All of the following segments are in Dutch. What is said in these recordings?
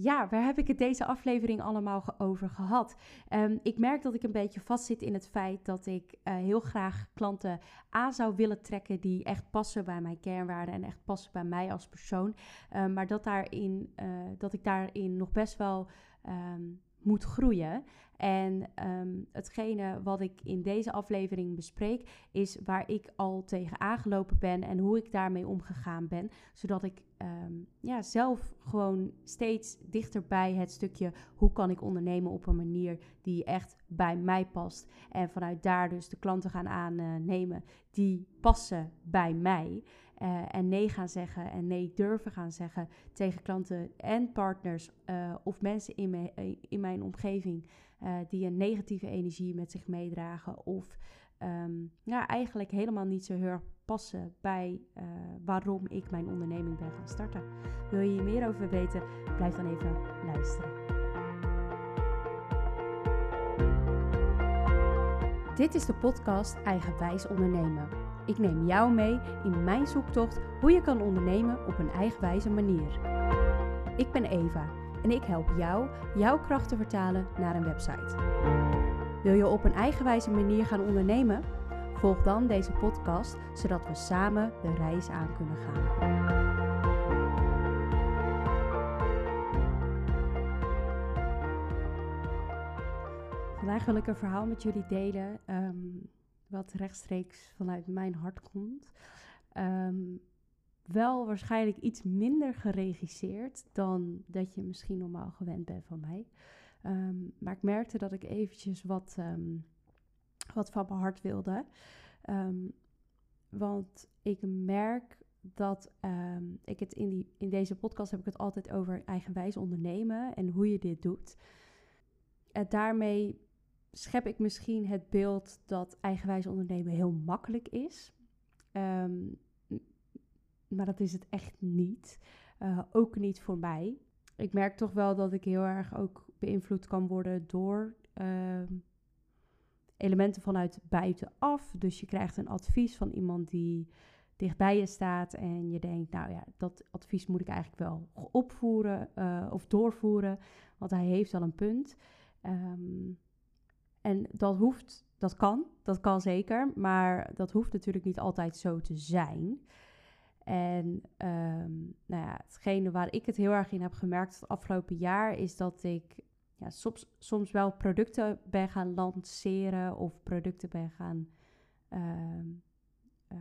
ja, waar heb ik het deze aflevering allemaal over gehad? Ehm, ik merk dat ik een beetje vastzit in het feit dat ik eh, heel graag klanten aan zou willen trekken die echt passen bij mijn kernwaarden en echt passen bij mij als persoon. Ehm, maar dat, daarin, uh, dat ik daarin nog best wel ehm, moet groeien. En hetgene wat ik in deze aflevering bespreek, is waar ik al tegen aangelopen ben en hoe ik daarmee omgegaan ben. Zodat ik um, ja, zelf gewoon steeds dichter bij het stukje hoe kan ik ondernemen op een manier die echt bij mij past. En vanuit daar dus de klanten gaan aannemen die passen bij mij. Uh, en nee gaan zeggen en nee durven gaan zeggen tegen klanten en partners uh, of mensen in, me, in mijn omgeving uh, die een negatieve energie met zich meedragen of um, ja, eigenlijk helemaal niet zo heel erg passen bij waarom ik mijn onderneming ben gaan starten. Wil je hier meer over weten? Blijf dan even luisteren. Dit is de podcast Eigenwijs Ondernemen. Ik neem jou mee in mijn zoektocht hoe je kan ondernemen op een eigenwijze manier. Ik ben Eva en ik help jou jouw kracht te vertalen naar een website. Wil je op een eigenwijze manier gaan ondernemen? Volg dan deze podcast zodat we samen de reis aan kunnen gaan. Vandaag wil ik een verhaal met jullie delen. Um, wat rechtstreeks vanuit mijn hart komt. Ehm, wel waarschijnlijk iets minder geregisseerd dan dat je misschien normaal gewend bent van mij. Ehm, maar ik merkte dat ik eventjes wat, um, wat van mijn hart wilde. want ik merk dat ik het in, die, in deze podcast heb ik het altijd over eigenwijs ondernemen en hoe je dit doet. En daarmee schep ik misschien het beeld dat eigenwijs ondernemen heel makkelijk is. Ehm, maar dat is het echt niet. Uh, ook niet voor mij. Ik merk toch wel dat ik heel erg ook beïnvloed kan worden door uh, elementen vanuit buitenaf. Dus je krijgt een advies van iemand die dichtbij je staat en je denkt, nou ja, dat advies moet ik eigenlijk wel opvoeren uh, of doorvoeren, want hij heeft al een punt. Um, en dat hoeft, dat kan, dat kan zeker, maar dat hoeft natuurlijk niet altijd zo te zijn. En um, nou ja, hetgene waar ik het heel erg in heb gemerkt het afgelopen jaar is dat ik ja, soms, soms wel producten ben gaan lanceren of producten ben gaan uh, uh,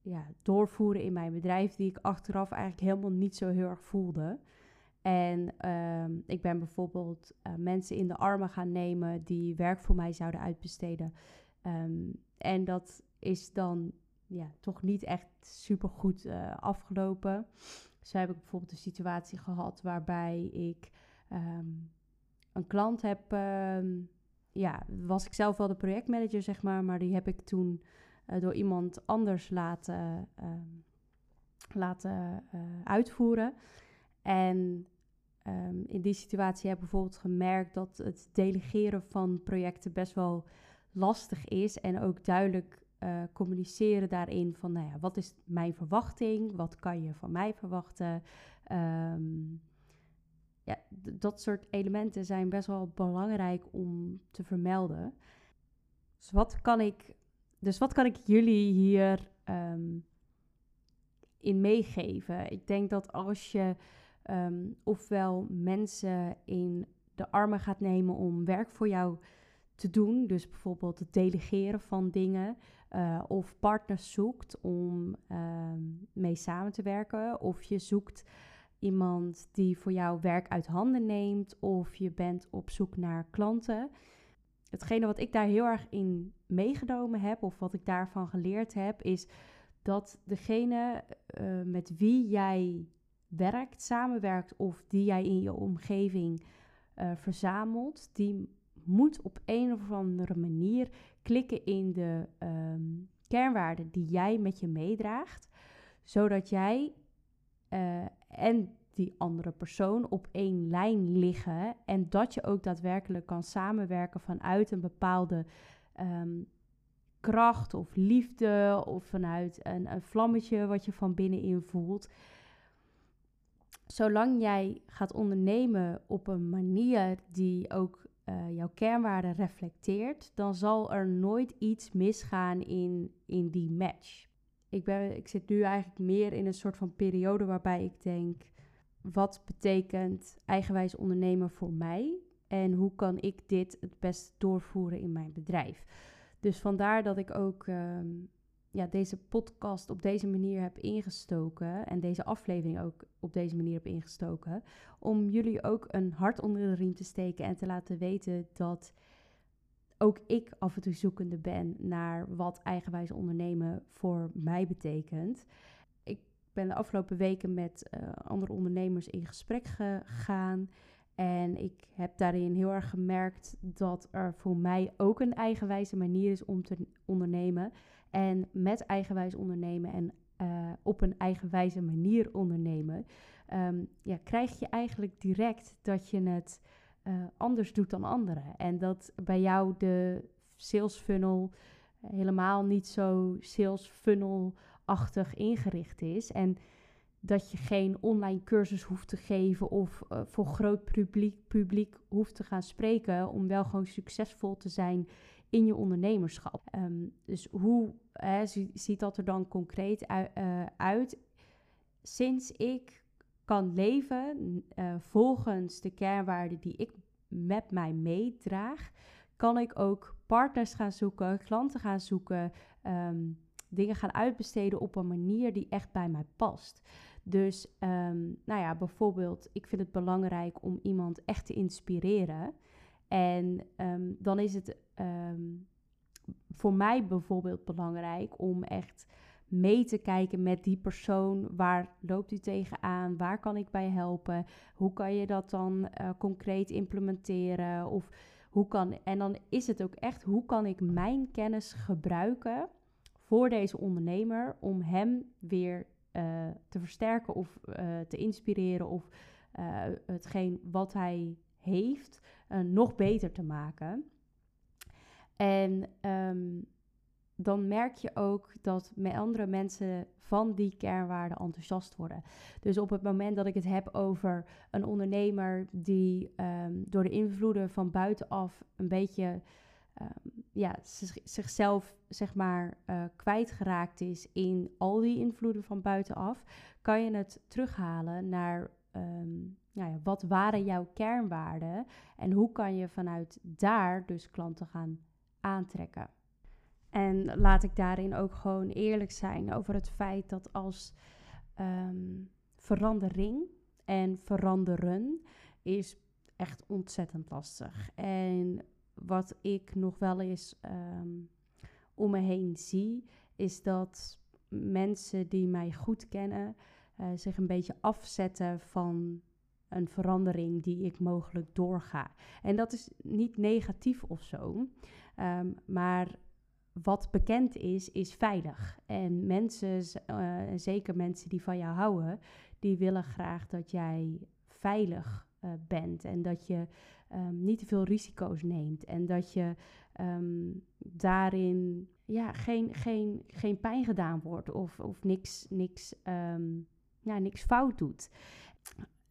ja, doorvoeren in mijn bedrijf die ik achteraf eigenlijk helemaal niet zo heel erg voelde. En um, ik ben bijvoorbeeld uh, mensen in de armen gaan nemen die werk voor mij zouden uitbesteden. Um, en dat is dan ja, toch niet echt super goed uh, afgelopen. Zo heb ik bijvoorbeeld een situatie gehad waarbij ik um, een klant heb. ja, was ik zelf wel de projectmanager, zeg maar, maar die heb ik toen uh, door iemand anders laten, laten uitvoeren. En in die situatie heb ik bijvoorbeeld gemerkt dat het delegeren van projecten best wel lastig is. En ook duidelijk uh, communiceren daarin van, nou ja, wat is mijn verwachting? Wat kan je van mij verwachten? Um, ja, dat soort elementen zijn best wel belangrijk om te vermelden. Dus wat kan ik, dus wat kan ik jullie hier um, in meegeven? Ik denk dat als je um, ofwel mensen in de armen gaat nemen om werk voor jou te doen. Dus bijvoorbeeld het delegeren van dingen. Uh, of partners zoekt om um, mee samen te werken. Of je zoekt iemand die voor jou werk uit handen neemt. Of je bent op zoek naar klanten. Hetgene wat ik daar heel erg in meegenomen heb, of wat ik daarvan geleerd heb, is dat degene uh, met wie jij werkt, samenwerkt of die jij in je omgeving uh, verzamelt, die moet op een of andere manier klikken in de um, kernwaarden die jij met je meedraagt, zodat jij uh, en die andere persoon op één lijn liggen en dat je ook daadwerkelijk kan samenwerken vanuit een bepaalde um, kracht of liefde of vanuit een, een vlammetje wat je van binnenin voelt. Zolang jij gaat ondernemen op een manier die ook uh, jouw kernwaarden reflecteert, dan zal er nooit iets misgaan in, in die match. Ik, ben, ik zit nu eigenlijk meer in een soort van periode waarbij ik denk: wat betekent eigenwijs ondernemen voor mij? En hoe kan ik dit het best doorvoeren in mijn bedrijf? Dus vandaar dat ik ook ehm, ja, deze podcast op deze manier heb ingestoken en deze aflevering ook op deze manier heb ingestoken, om jullie ook een hart onder de riem te steken en te laten weten dat ook ik af en toe zoekende ben naar wat eigenwijs ondernemen voor mij betekent. Ik ben de afgelopen weken met uh, andere ondernemers in gesprek gegaan. En ik heb daarin heel erg gemerkt dat er voor mij ook een eigenwijze manier is om te ondernemen. En met eigenwijs ondernemen en uh, op een eigenwijze manier ondernemen, um, ja, krijg je eigenlijk direct dat je het uh, anders doet dan anderen. En dat bij jou de sales funnel helemaal niet zo sales funnel-achtig ingericht is. En dat je geen online cursus hoeft te geven of uh, voor groot publiek, publiek hoeft te gaan spreken om wel gewoon succesvol te zijn in je ondernemerschap. Um, dus hoe hè, ziet dat er dan concreet uh, uit? Sinds ik kan leven uh, volgens de kernwaarden die ik met mij meedraag, kan ik ook partners gaan zoeken, klanten gaan zoeken, um, dingen gaan uitbesteden op een manier die echt bij mij past. Dus, um, nou ja, bijvoorbeeld, ik vind het belangrijk om iemand echt te inspireren. En um, dan is het um, voor mij bijvoorbeeld belangrijk om echt mee te kijken met die persoon. Waar loopt u tegenaan? Waar kan ik bij helpen? Hoe kan je dat dan uh, concreet implementeren? Of hoe kan, en dan is het ook echt, hoe kan ik mijn kennis gebruiken voor deze ondernemer om hem weer uh, te versterken of uh, te inspireren of hetgeen wat hij heeft nog beter te maken. En um, dan merk je ook dat met andere mensen van die kernwaarden enthousiast worden. Dus op het moment dat ik het heb over een ondernemer die um, door de invloeden van buitenaf een beetje um, ja, zichzelf zeg maar uh, kwijtgeraakt is in al die invloeden van buitenaf, kan je het terughalen naar nou ja, wat waren jouw kernwaarden en hoe kan je vanuit daar dus klanten gaan aantrekken. En laat ik daarin ook gewoon eerlijk zijn over het feit dat als um, verandering en veranderen is echt ontzettend lastig. En wat ik nog wel eens um, om me heen zie, is dat mensen die mij goed kennen uh, zich een beetje afzetten van een verandering die ik mogelijk doorga. En dat is niet negatief of zo, um, maar wat bekend is, is veilig. En mensen, uh, zeker mensen die van jou houden, die willen graag dat jij veilig uh, bent en dat je um, niet te veel risico's neemt en dat je um, daarin ja, geen, geen, geen pijn gedaan wordt of, of niks, niks, ja, niks fout doet.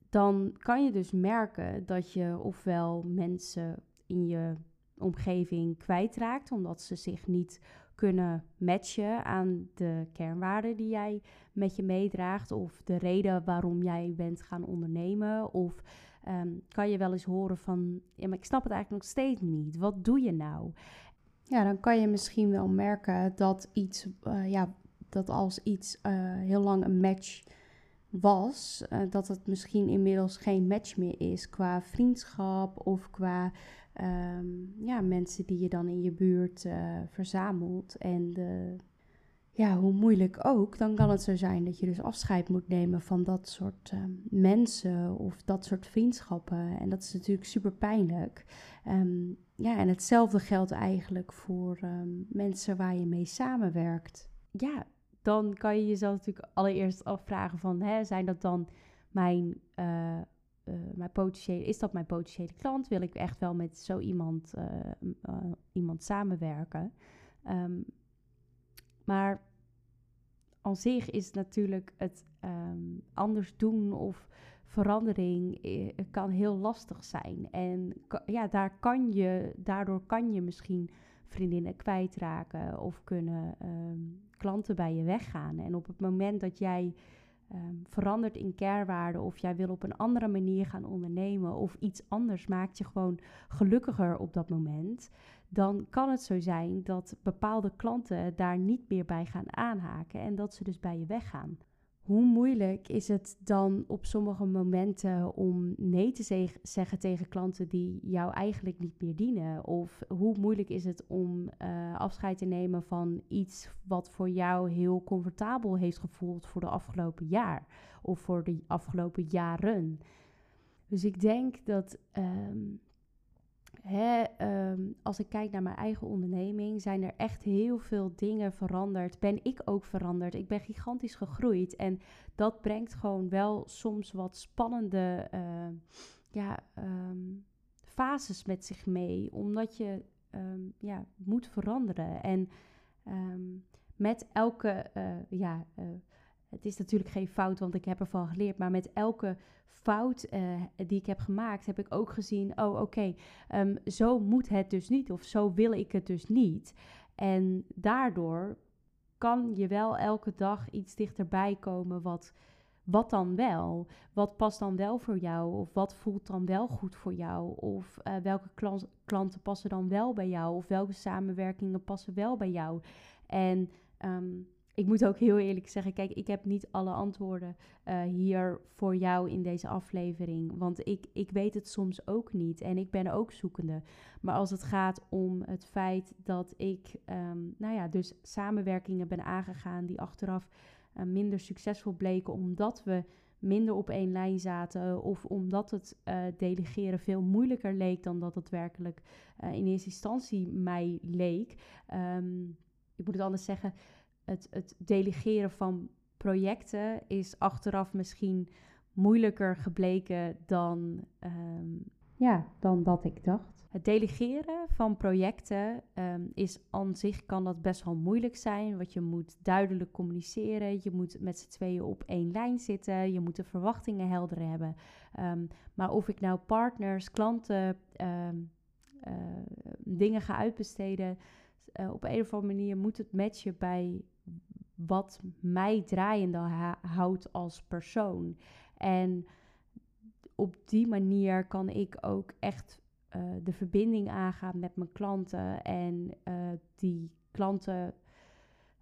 Dan kan je dus merken dat je ofwel mensen in je omgeving kwijtraakt, omdat ze zich niet kunnen matchen aan de kernwaarden die jij met je meedraagt, of de reden waarom jij bent gaan ondernemen, of um, kan je wel eens horen van, ja, maar ik snap het eigenlijk nog steeds niet. Wat doe je nou? Ja, dan kan je misschien wel merken dat iets, uh, ja, dat als iets uh, heel lang een match was, uh, dat het misschien inmiddels geen match meer is qua vriendschap of qua um, ja, mensen die je dan in je buurt uh, verzamelt. En de, ja, hoe moeilijk ook, dan kan het zo zijn dat je dus afscheid moet nemen van dat soort uh, mensen of dat soort vriendschappen. En dat is natuurlijk super pijnlijk. Um, ja, en hetzelfde geldt eigenlijk voor mensen waar je mee samenwerkt. Ja, dan kan je jezelf natuurlijk allereerst afvragen van, hè, zijn dat dan mijn, uh, mijn potentiële, is dat mijn potentiële klant? Wil ik echt wel met zo iemand, uh, iemand samenwerken? Um, maar aan zich is natuurlijk het um, anders doen of verandering eh, kan heel lastig zijn. En ja, daar kan je, daardoor kan je misschien vriendinnen kwijtraken of kunnen ehm, klanten bij je weggaan. En op het moment dat jij um, verandert in kernwaarden of jij wil op een andere manier gaan ondernemen of iets anders maakt je gewoon gelukkiger op dat moment, dan kan het zo zijn dat bepaalde klanten daar niet meer bij gaan aanhaken en dat ze dus bij je weggaan hoe moeilijk is het dan op sommige momenten om nee te zeggen tegen klanten die jou eigenlijk niet meer dienen? Of hoe moeilijk is het om uh, afscheid te nemen van iets wat voor jou heel comfortabel heeft gevoeld voor de afgelopen jaar of voor de afgelopen jaren? Dus ik denk dat um, hè, ehm, als ik kijk naar mijn eigen onderneming, zijn er echt heel veel dingen veranderd. Ben ik ook veranderd. Ik ben gigantisch gegroeid. En dat brengt gewoon wel soms wat spannende uh, ja, um, fases met zich mee. Omdat je ja, moet veranderen. En met elke, uh, ja, uh, het is natuurlijk geen fout, want ik heb ervan geleerd. Maar met elke fout uh, die ik heb gemaakt, heb ik ook gezien: oh, oké, um, zo moet het dus niet, of zo wil ik het dus niet. En daardoor kan je wel elke dag iets dichterbij komen wat. Wat dan wel? Wat past dan wel voor jou? Of wat voelt dan wel goed voor jou? Of uh, welke klant, klanten passen dan wel bij jou? Of welke samenwerkingen passen wel bij jou? En um, ik moet ook heel eerlijk zeggen, kijk, ik heb niet alle antwoorden uh, hier voor jou in deze aflevering. Want ik, ik weet het soms ook niet en ik ben ook zoekende. Maar als het gaat om het feit dat ik, um, nou ja, dus samenwerkingen ben aangegaan die achteraf uh, minder succesvol bleken, omdat we minder op één lijn zaten of omdat het uh, delegeren veel moeilijker leek dan dat het werkelijk in eerste instantie mij leek. Um, ik moet het anders zeggen het, het delegeren van projecten is achteraf misschien moeilijker gebleken dan, ehm, ja, dan dat ik dacht. Het delegeren van projecten ehm, is aan zich kan dat best wel moeilijk zijn, want je moet duidelijk communiceren, je moet met z'n tweeën op één lijn zitten, je moet de verwachtingen helder hebben. Um, maar of ik nou partners, klanten, uh, dingen ga uitbesteden, uh, op een of andere manier moet het matchen bij wat mij draaiende houdt als persoon. En op die manier kan ik ook echt uh, de verbinding aangaan met mijn klanten en uh, die klanten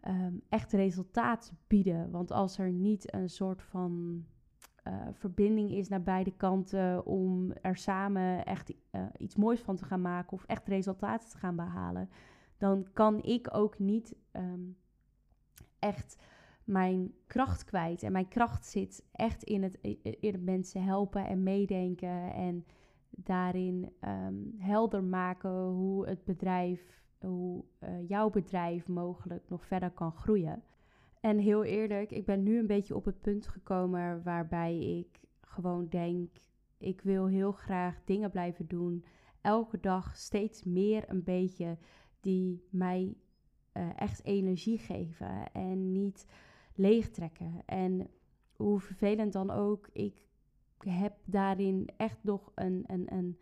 um, echt resultaat bieden. Want als er niet een soort van verbinding is naar beide kanten om er samen echt iets moois van te gaan maken of echt resultaten te gaan behalen, dan kan ik ook niet um, echt mijn kracht kwijt. En mijn kracht zit echt in het, in het mensen helpen en meedenken. En daarin um, helder maken hoe het bedrijf, hoe uh, jouw bedrijf mogelijk nog verder kan groeien. En heel eerlijk, ik ben nu een beetje op het punt gekomen waarbij ik gewoon denk: ik wil heel graag dingen blijven doen. Elke dag steeds meer een beetje die mij uh, echt energie geven en niet leegtrekken. En hoe vervelend dan ook, ik heb daarin echt nog een, een, een,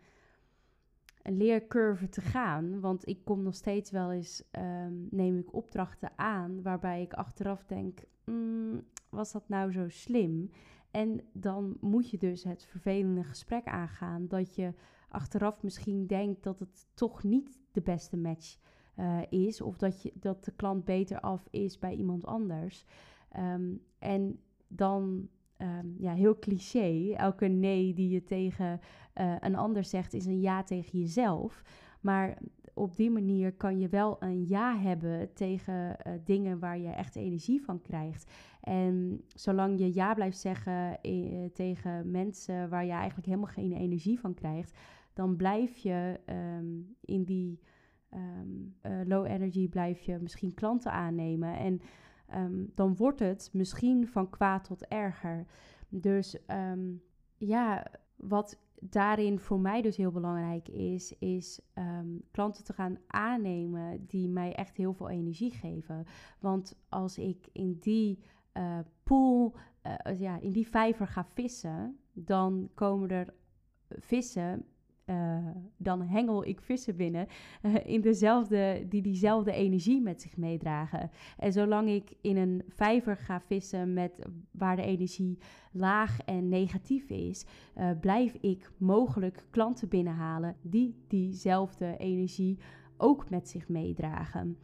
een leercurve te gaan. Want ik kom nog steeds wel eens, um, neem ik opdrachten aan waarbij ik achteraf denk, mm, was dat nou zo slim? En dan moet je dus het vervelende gesprek aangaan dat je achteraf misschien denkt dat het toch niet de beste match uh, is. Of dat, je, dat de klant beter af is bij iemand anders. Um, en dan, um, ja, heel cliché, elke nee die je tegen uh, een ander zegt is een ja tegen jezelf. Maar op die manier kan je wel een ja hebben tegen uh, dingen waar je echt energie van krijgt. En zolang je ja blijft zeggen tegen mensen waar je eigenlijk helemaal geen energie van krijgt, dan blijf je um, in die um, uh, low energy blijf je misschien klanten aannemen. En um, dan wordt het misschien van kwaad tot erger. Dus ja, wat daarin voor mij dus heel belangrijk is, is klanten te gaan aannemen die mij echt heel veel energie geven. Want als ik in die uh, pool, uh, ja, in die vijver ga vissen, dan komen er vissen uh, dan hengel ik vissen binnen uh, in dezelfde, die diezelfde energie met zich meedragen. En zolang ik in een vijver ga vissen met, waar de energie laag en negatief is, uh, blijf ik mogelijk klanten binnenhalen die diezelfde energie ook met zich meedragen.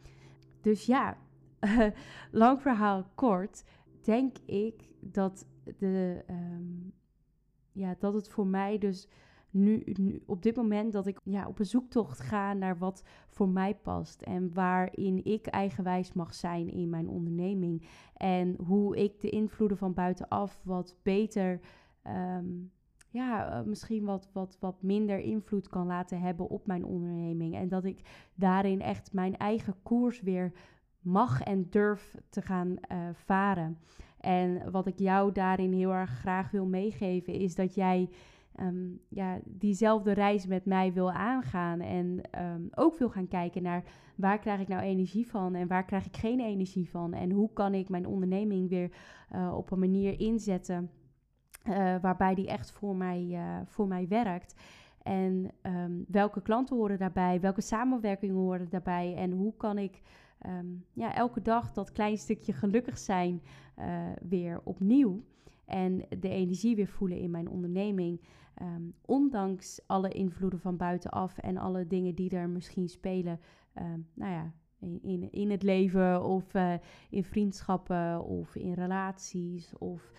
Dus ja, lang verhaal kort, denk ik dat, de, um, ja, dat het voor mij dus nu, op dit moment dat ik ja, op een zoektocht ga naar wat voor mij past en waarin ik eigenwijs mag zijn in mijn onderneming en hoe ik de invloeden van buitenaf wat beter, ehm, ja, eh, misschien wat, wat, wat minder invloed kan laten hebben op mijn onderneming en dat ik daarin echt mijn eigen koers weer mag en durf te gaan uh, varen. En wat ik jou daarin heel erg graag wil meegeven is dat jij um, ja, diezelfde reis met mij wil aangaan. En um, ook wil gaan kijken naar waar krijg ik nou energie van en waar krijg ik geen energie van. En hoe kan ik mijn onderneming weer uh, op een manier inzetten uh, waarbij die echt voor mij, uh, voor mij werkt. En um, welke klanten horen daarbij? Welke samenwerkingen horen daarbij? En hoe kan ik ja, elke dag dat klein stukje gelukkig zijn weer opnieuw? En de energie weer voelen in mijn onderneming. Um, ondanks alle invloeden van buitenaf en alle dingen die er misschien spelen, um, nou ja, in, in, in, het leven of uh, in vriendschappen of in relaties of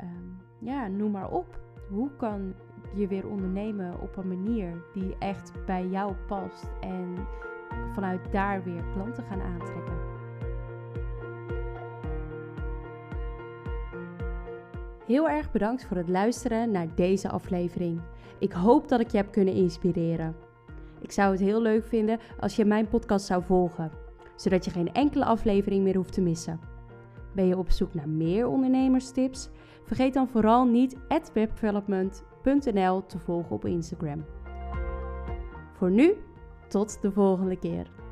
um, ja, noem maar op. Hoe kan je weer ondernemen op een manier die echt bij jou past en vanuit daar weer klanten gaan aantrekken? Heel erg bedankt voor het luisteren naar deze aflevering. Ik hoop dat ik je heb kunnen inspireren. Ik zou het heel leuk vinden als je mijn podcast zou volgen, zodat je geen enkele aflevering meer hoeft te missen. Ben je op zoek naar meer ondernemerstips? Vergeet dan vooral niet webdevelopment.nl te volgen op Instagram. Voor nu, tot de volgende keer.